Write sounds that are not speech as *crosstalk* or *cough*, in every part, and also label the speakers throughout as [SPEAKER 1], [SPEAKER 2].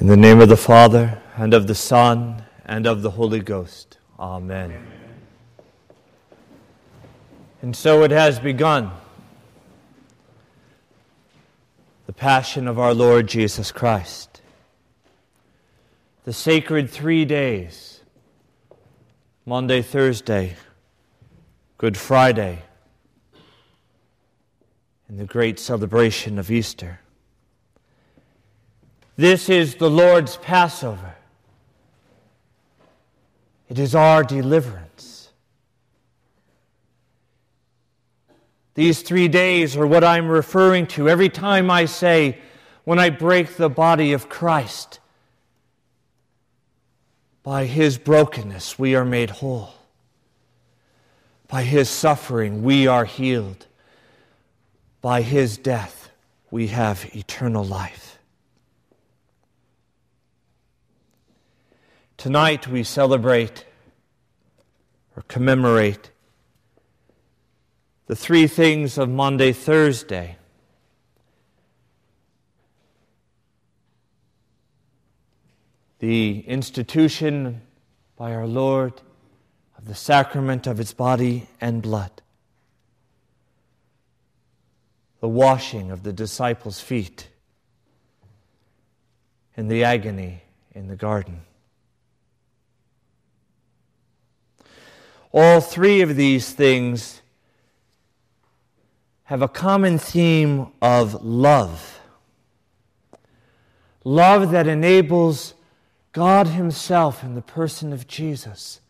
[SPEAKER 1] In the name of the Father, and of the Son, and of the Holy Ghost. Amen. Amen. And so it has begun. The Passion of our Lord Jesus Christ. The sacred three days Maundy, Thursday, Good Friday, and the great celebration of Easter. This is the Lord's Passover. It is our deliverance. These three days are what I'm referring to every time I say, when I break the body of Christ. By his brokenness, we are made whole. By his suffering, we are healed. By his death, we have eternal life. Tonight we celebrate or commemorate the three things of Maundy, Thursday. The institution by our Lord of the sacrament of his body and blood. The washing of the disciples' feet and the agony in the garden. All three of these things have a common theme of love. Love that enables God Himself in the person of Jesus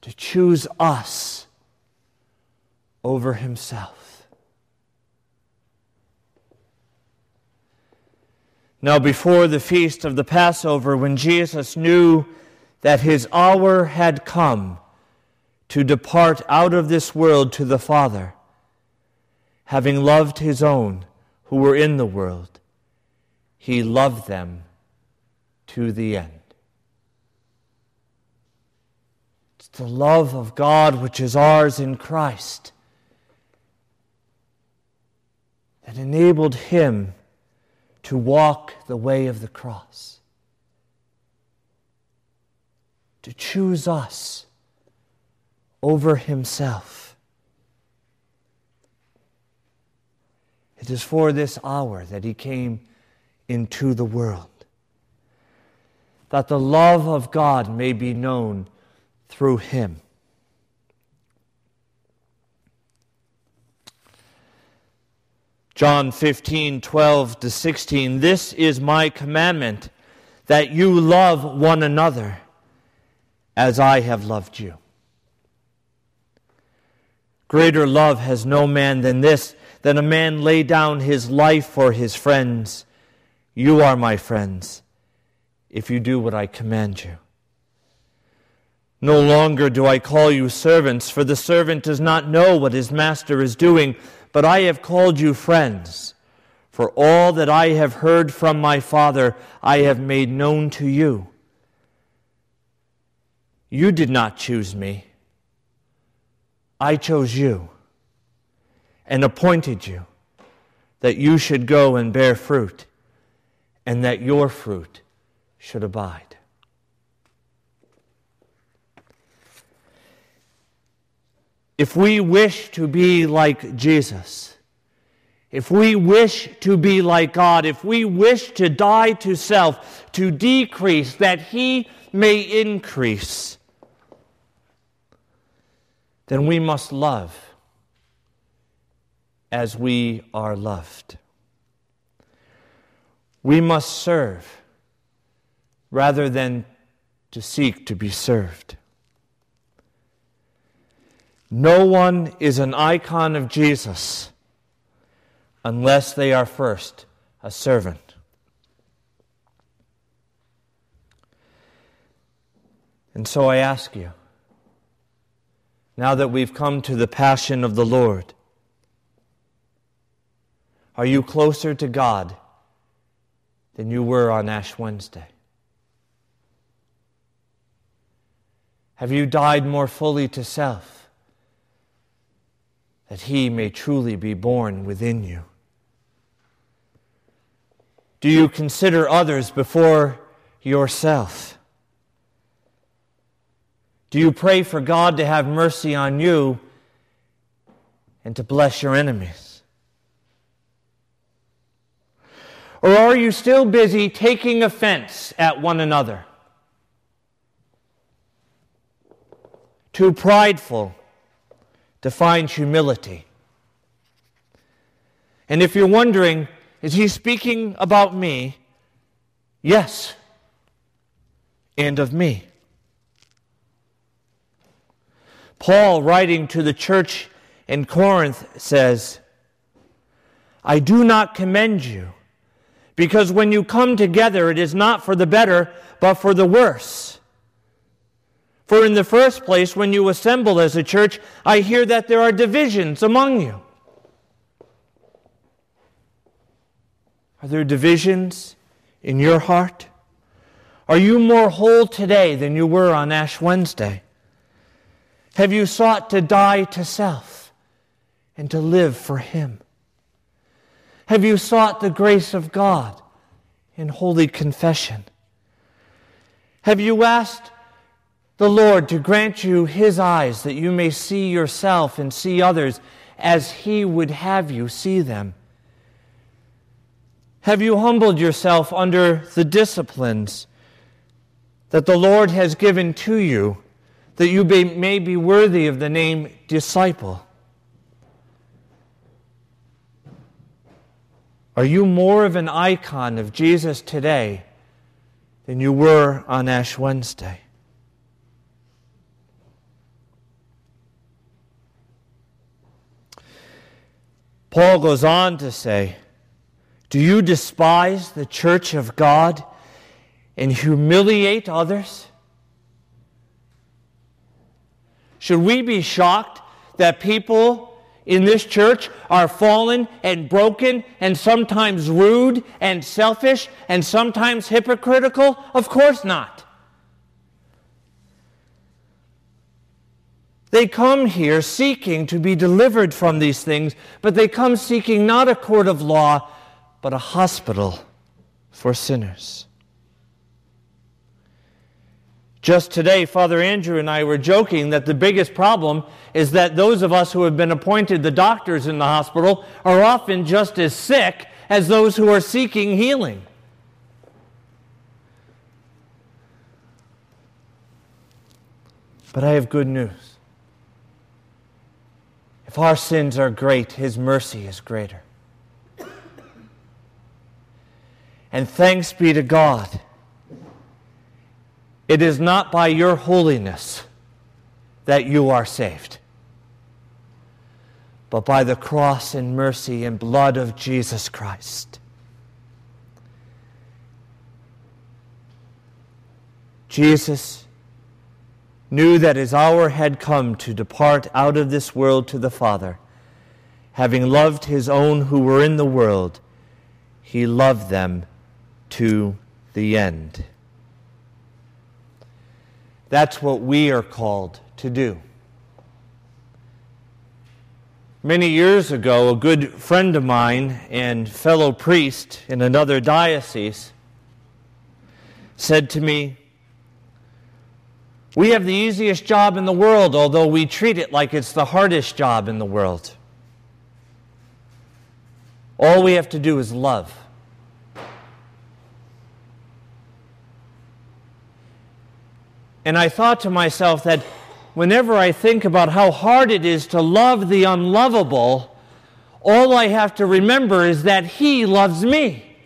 [SPEAKER 1] to choose us over Himself. Now, before the feast of the Passover, when Jesus knew that His hour had come, to depart out of this world to the Father, having loved his own who were in the world, he loved them to the end. It's the love of God which is ours in Christ that enabled him to walk the way of the cross, to choose us over himself. It is for this hour that he came into the world, that the love of God may be known through him. John 15, 12 to 16. This is my commandment that you love one another as I have loved you. Greater love has no man than this, that a man lay down his life for his friends. You are my friends, if you do what I command you. No longer do I call you servants, for the servant does not know what his master is doing, but I have called you friends. For all that I have heard from my Father, I have made known to you. You did not choose me I chose you and appointed you that you should go and bear fruit and that your fruit should abide. If we wish to be like Jesus, if we wish to be like God, if we wish to die to self, to decrease that He may increase, then we must love as we are loved. We must serve rather than to seek to be served. No one is an icon of Jesus unless they are first a servant. And so I ask you, now that we've come to the passion of the Lord? Are you closer to God than you were on Ash Wednesday? Have you died more fully to self that He may truly be born within you? Do you consider others before yourself? Do you pray for God to have mercy on you and to bless your enemies? Or are you still busy taking offense at one another? Too prideful to find humility? And if you're wondering, is he speaking about me? Yes, and of me. Paul, writing to the church in Corinth, says, I do not commend you, because when you come together, it is not for the better, but for the worse. For in the first place, when you assemble as a church, I hear that there are divisions among you. Are there divisions in your heart? Are you more whole today than you were on Ash Wednesday? Have you sought to die to self and to live for Him? Have you sought the grace of God in holy confession? Have you asked the Lord to grant you His eyes that you may see yourself and see others as He would have you see them? Have you humbled yourself under the disciplines that the Lord has given to you that you may be worthy of the name disciple? Are you more of an icon of Jesus today than you were on Ash Wednesday? Paul goes on to say, do you despise the church of God and humiliate others? Should we be shocked that people in this church are fallen and broken and sometimes rude and selfish and sometimes hypocritical? Of course not. They come here seeking to be delivered from these things, but they come seeking not a court of law, but a hospital for sinners. Just today, Father Andrew and I were joking that the biggest problem is that those of us who have been appointed the doctors in the hospital are often just as sick as those who are seeking healing. But I have good news. If our sins are great, His mercy is greater. And thanks be to God. It is not by your holiness that you are saved, but by the cross and mercy and blood of Jesus Christ. Jesus knew that his hour had come to depart out of this world to the Father. Having loved his own who were in the world, he loved them to the end. That's what we are called to do. Many years ago, a good friend of mine and fellow priest in another diocese said to me, We have the easiest job in the world, although we treat it like it's the hardest job in the world. All we have to do is love. And I thought to myself that whenever I think about how hard it is to love the unlovable, all I have to remember is that He loves me.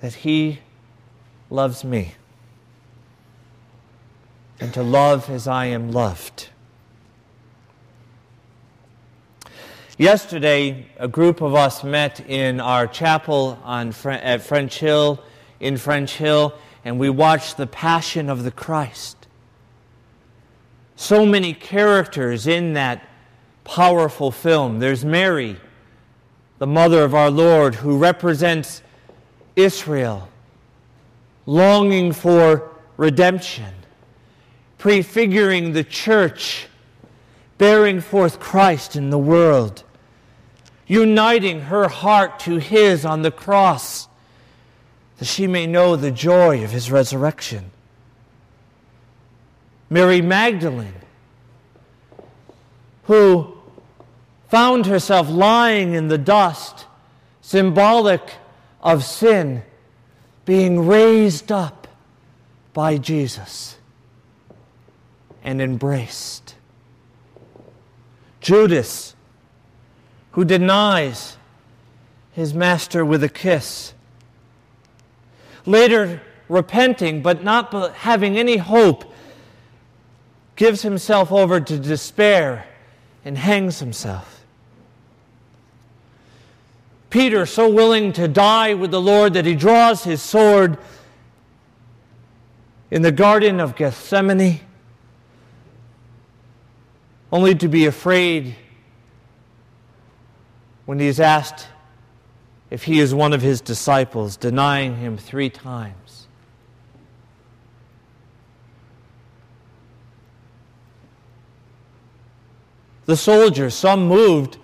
[SPEAKER 1] That He loves me. And to love as I am loved. Yesterday, a group of us met in our chapel on, at French Hill, in French Hill, and we watched the Passion of the Christ. So many characters in that powerful film. There's Mary, the mother of our Lord, who represents Israel, longing for redemption, prefiguring the church bearing forth Christ in the world, uniting her heart to his on the cross, that she may know the joy of his resurrection. Mary Magdalene, who found herself lying in the dust, symbolic of sin, being raised up by Jesus and embraced. Judas, who denies his master with a kiss. Later, repenting but not having any hope, gives himself over to despair and hangs himself. Peter, so willing to die with the Lord that he draws his sword in the Garden of Gethsemane only to be afraid when he is asked if he is one of his disciples, denying him three times. The soldiers, some moved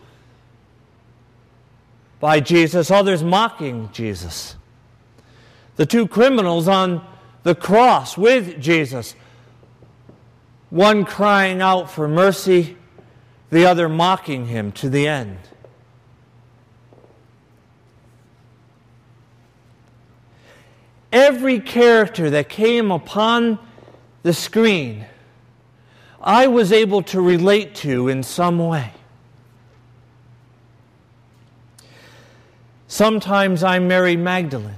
[SPEAKER 1] by Jesus, others mocking Jesus. The two criminals on the cross with Jesus one crying out for mercy, the other mocking him to the end. Every character that came upon the screen, I was able to relate to in some way. Sometimes I'm Mary Magdalene,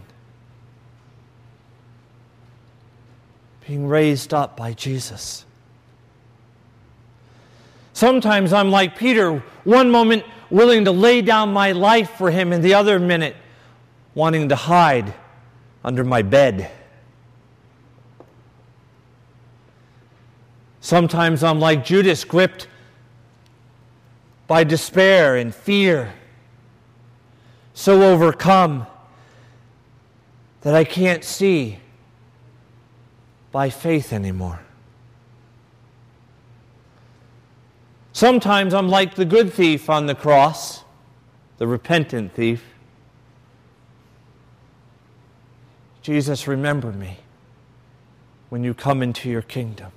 [SPEAKER 1] being raised up by Jesus. Sometimes I'm like Peter, one moment willing to lay down my life for him, and the other minute wanting to hide under my bed. Sometimes I'm like Judas, gripped by despair and fear, so overcome that I can't see by faith anymore. Sometimes I'm like the good thief on the cross, the repentant thief. Jesus, remember me when you come into your kingdom.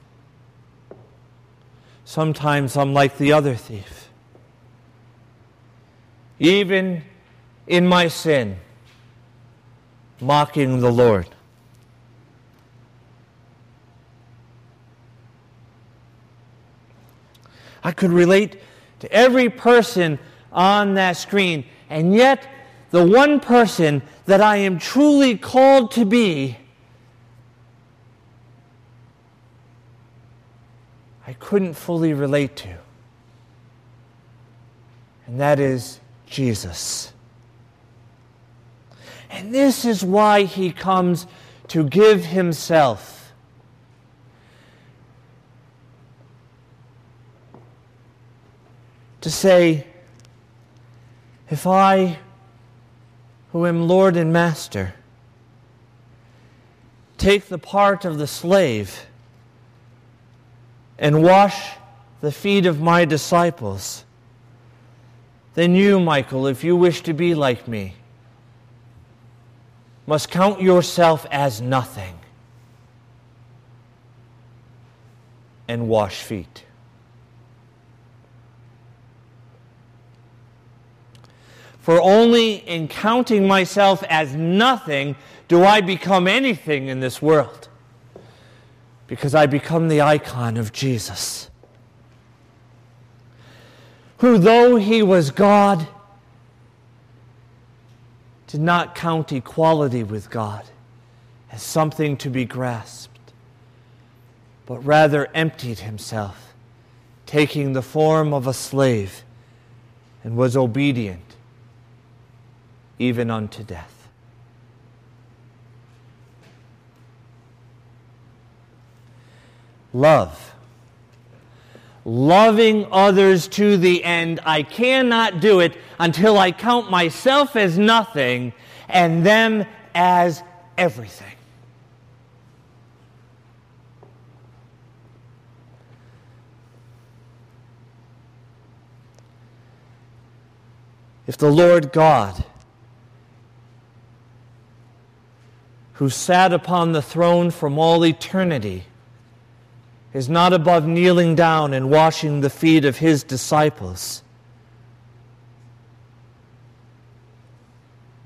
[SPEAKER 1] Sometimes I'm like the other thief. Even in my sin, mocking the Lord. I could relate to every person on that screen. And yet, the one person that I am truly called to be, I couldn't fully relate to. And that is Jesus. And this is why he comes to give himself to say, if I, who am Lord and Master, take the part of the slave and wash the feet of my disciples, then you, Michael, if you wish to be like me, must count yourself as nothing and wash feet. For only in counting myself as nothing do I become anything in this world. Because I become the icon of Jesus. Who, though he was God, did not count equality with God as something to be grasped, but rather emptied himself, taking the form of a slave, and was obedient even unto death. Love. Loving others to the end. I cannot do it until I count myself as nothing and them as everything. If the Lord God who sat upon the throne from all eternity, is not above kneeling down and washing the feet of his disciples,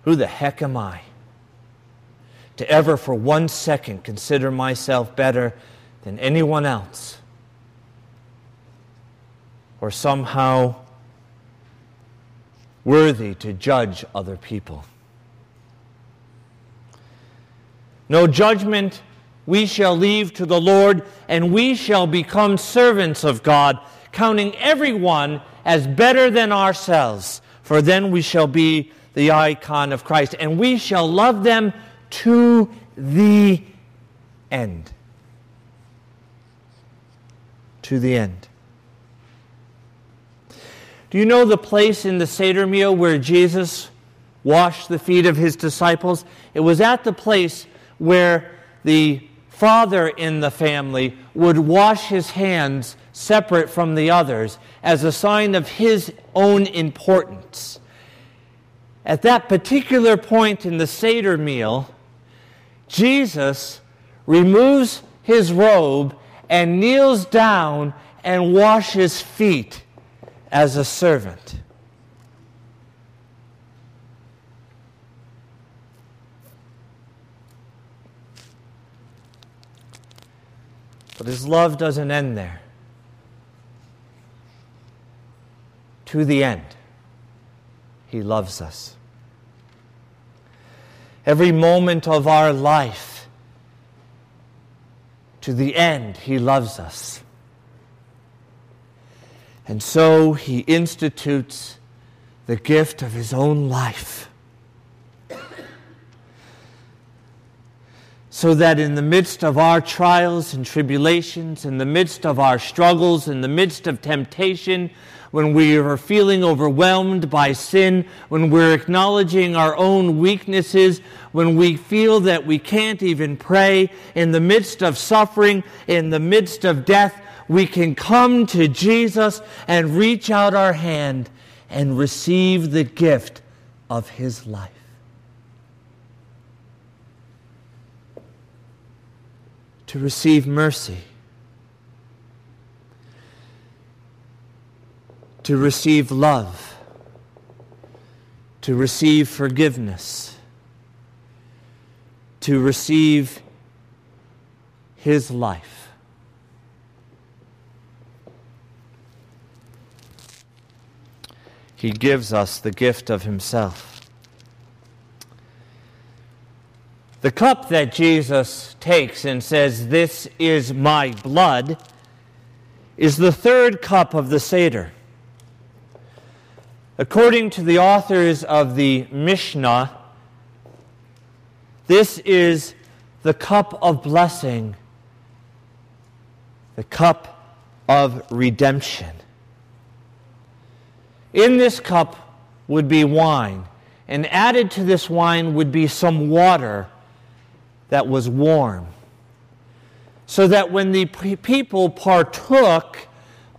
[SPEAKER 1] who the heck am I to ever for one second consider myself better than anyone else? Or somehow worthy to judge other people. No judgment we shall leave to the Lord, and we shall become servants of God, counting everyone as better than ourselves, for then we shall be the icon of Christ, and we shall love them to the end. To the end. Do you know the place in the Seder meal where Jesus washed the feet of his disciples? It was at the place where the father in the family would wash his hands separate from the others as a sign of his own importance. At that particular point in the Seder meal, Jesus removes his robe and kneels down and washes feet as a servant. But his love doesn't end there. To the end, he loves us. Every moment of our life, to the end, he loves us. And so he institutes the gift of his own life. So that in the midst of our trials and tribulations, in the midst of our struggles, in the midst of temptation, when we are feeling overwhelmed by sin, when we're acknowledging our own weaknesses, when we feel that we can't even pray, in the midst of suffering, in the midst of death, we can come to Jesus and reach out our hand and receive the gift of His life. To receive mercy. To receive love. To receive forgiveness. To receive His life. He gives us the gift of Himself. The cup that Jesus takes and says, This is my blood, is the third cup of the Seder. According to the authors of the Mishnah, this is the cup of blessing, the cup of redemption. In this cup would be wine, and added to this wine would be some water that was warm. So that when the people partook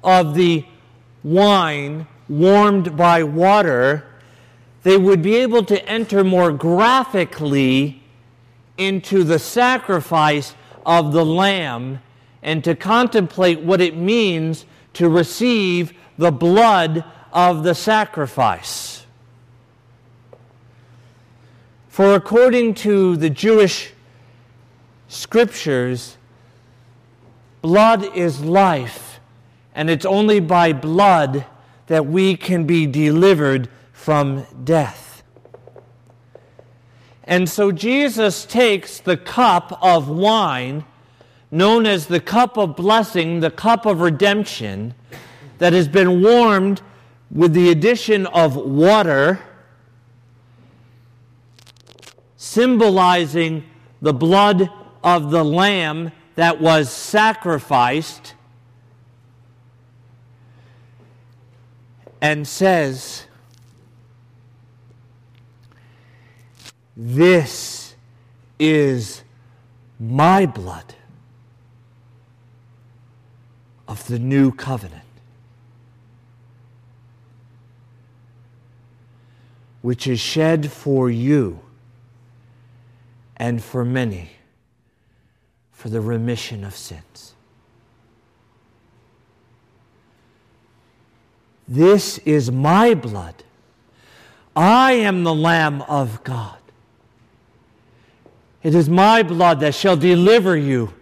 [SPEAKER 1] of the wine warmed by water, they would be able to enter more graphically into the sacrifice of the Lamb and to contemplate what it means to receive the blood of the sacrifice. For according to the Jewish scriptures, blood is life, and it's only by blood that we can be delivered from death. And so Jesus takes the cup of wine, known as the cup of blessing, the cup of redemption, that has been warmed with the addition of water, symbolizing the blood of the lamb that was sacrificed, and says, This is my blood of the new covenant. which is shed for you and for many for the remission of sins. This is my blood. I am the Lamb of God. It is my blood that shall deliver you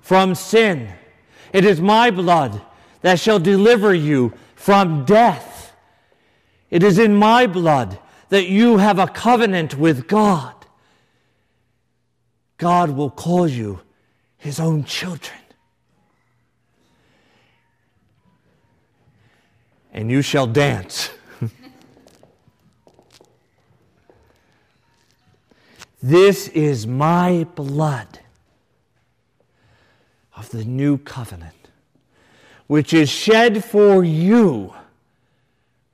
[SPEAKER 1] from sin. It is my blood that shall deliver you from death. It is in my blood that you have a covenant with God. God will call you his own children. And you shall dance. *laughs* this is my blood of the new covenant which is shed for you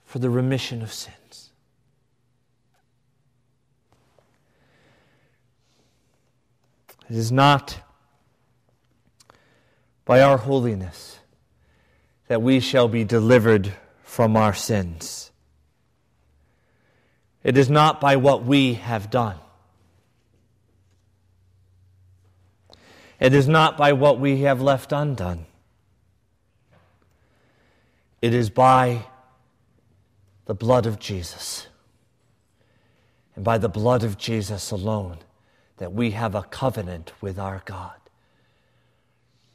[SPEAKER 1] for the remission of sins. It is not by our holiness that we shall be delivered from our sins. It is not by what we have done. It is not by what we have left undone. It is by the blood of Jesus and by the blood of Jesus alone that we have a covenant with our God,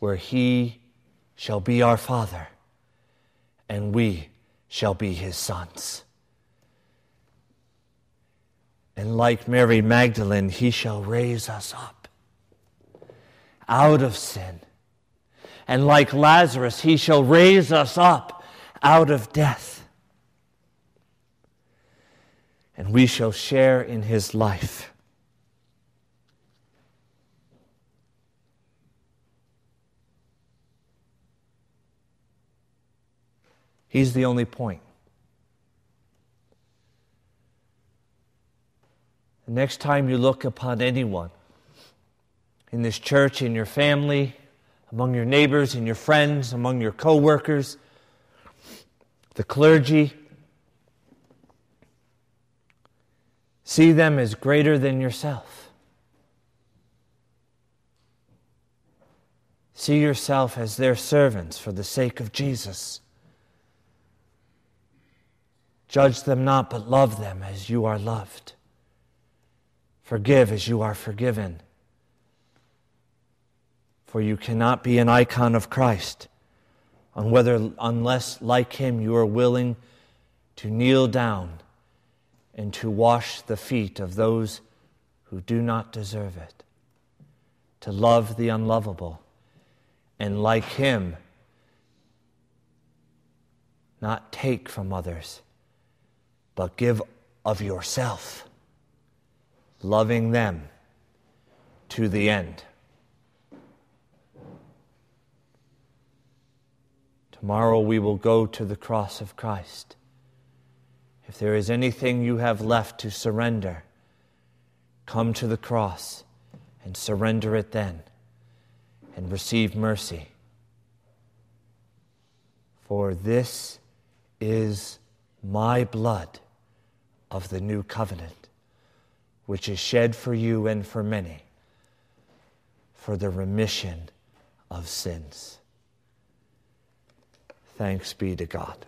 [SPEAKER 1] where He shall be our Father and we shall be His sons. And like Mary Magdalene, He shall raise us up out of sin. And like Lazarus, He shall raise us up out of death. And we shall share in his life. He's the only point. The next time you look upon anyone in this church, in your family, among your neighbors, in your friends, among your co workers, the clergy. See them as greater than yourself. See yourself as their servants for the sake of Jesus. Judge them not, but love them as you are loved. Forgive as you are forgiven. For you cannot be an icon of Christ on whether, unless like him, you are willing to kneel down and to wash the feet of those who do not deserve it, to love the unlovable, and like him, not take from others, but give of yourself, loving them to the end. Tomorrow we will go to the cross of Christ. If there is anything you have left to surrender, come to the cross and surrender it then and receive mercy. For this is my blood of the new covenant, which is shed for you and for many for the remission of sins. Thanks be to God.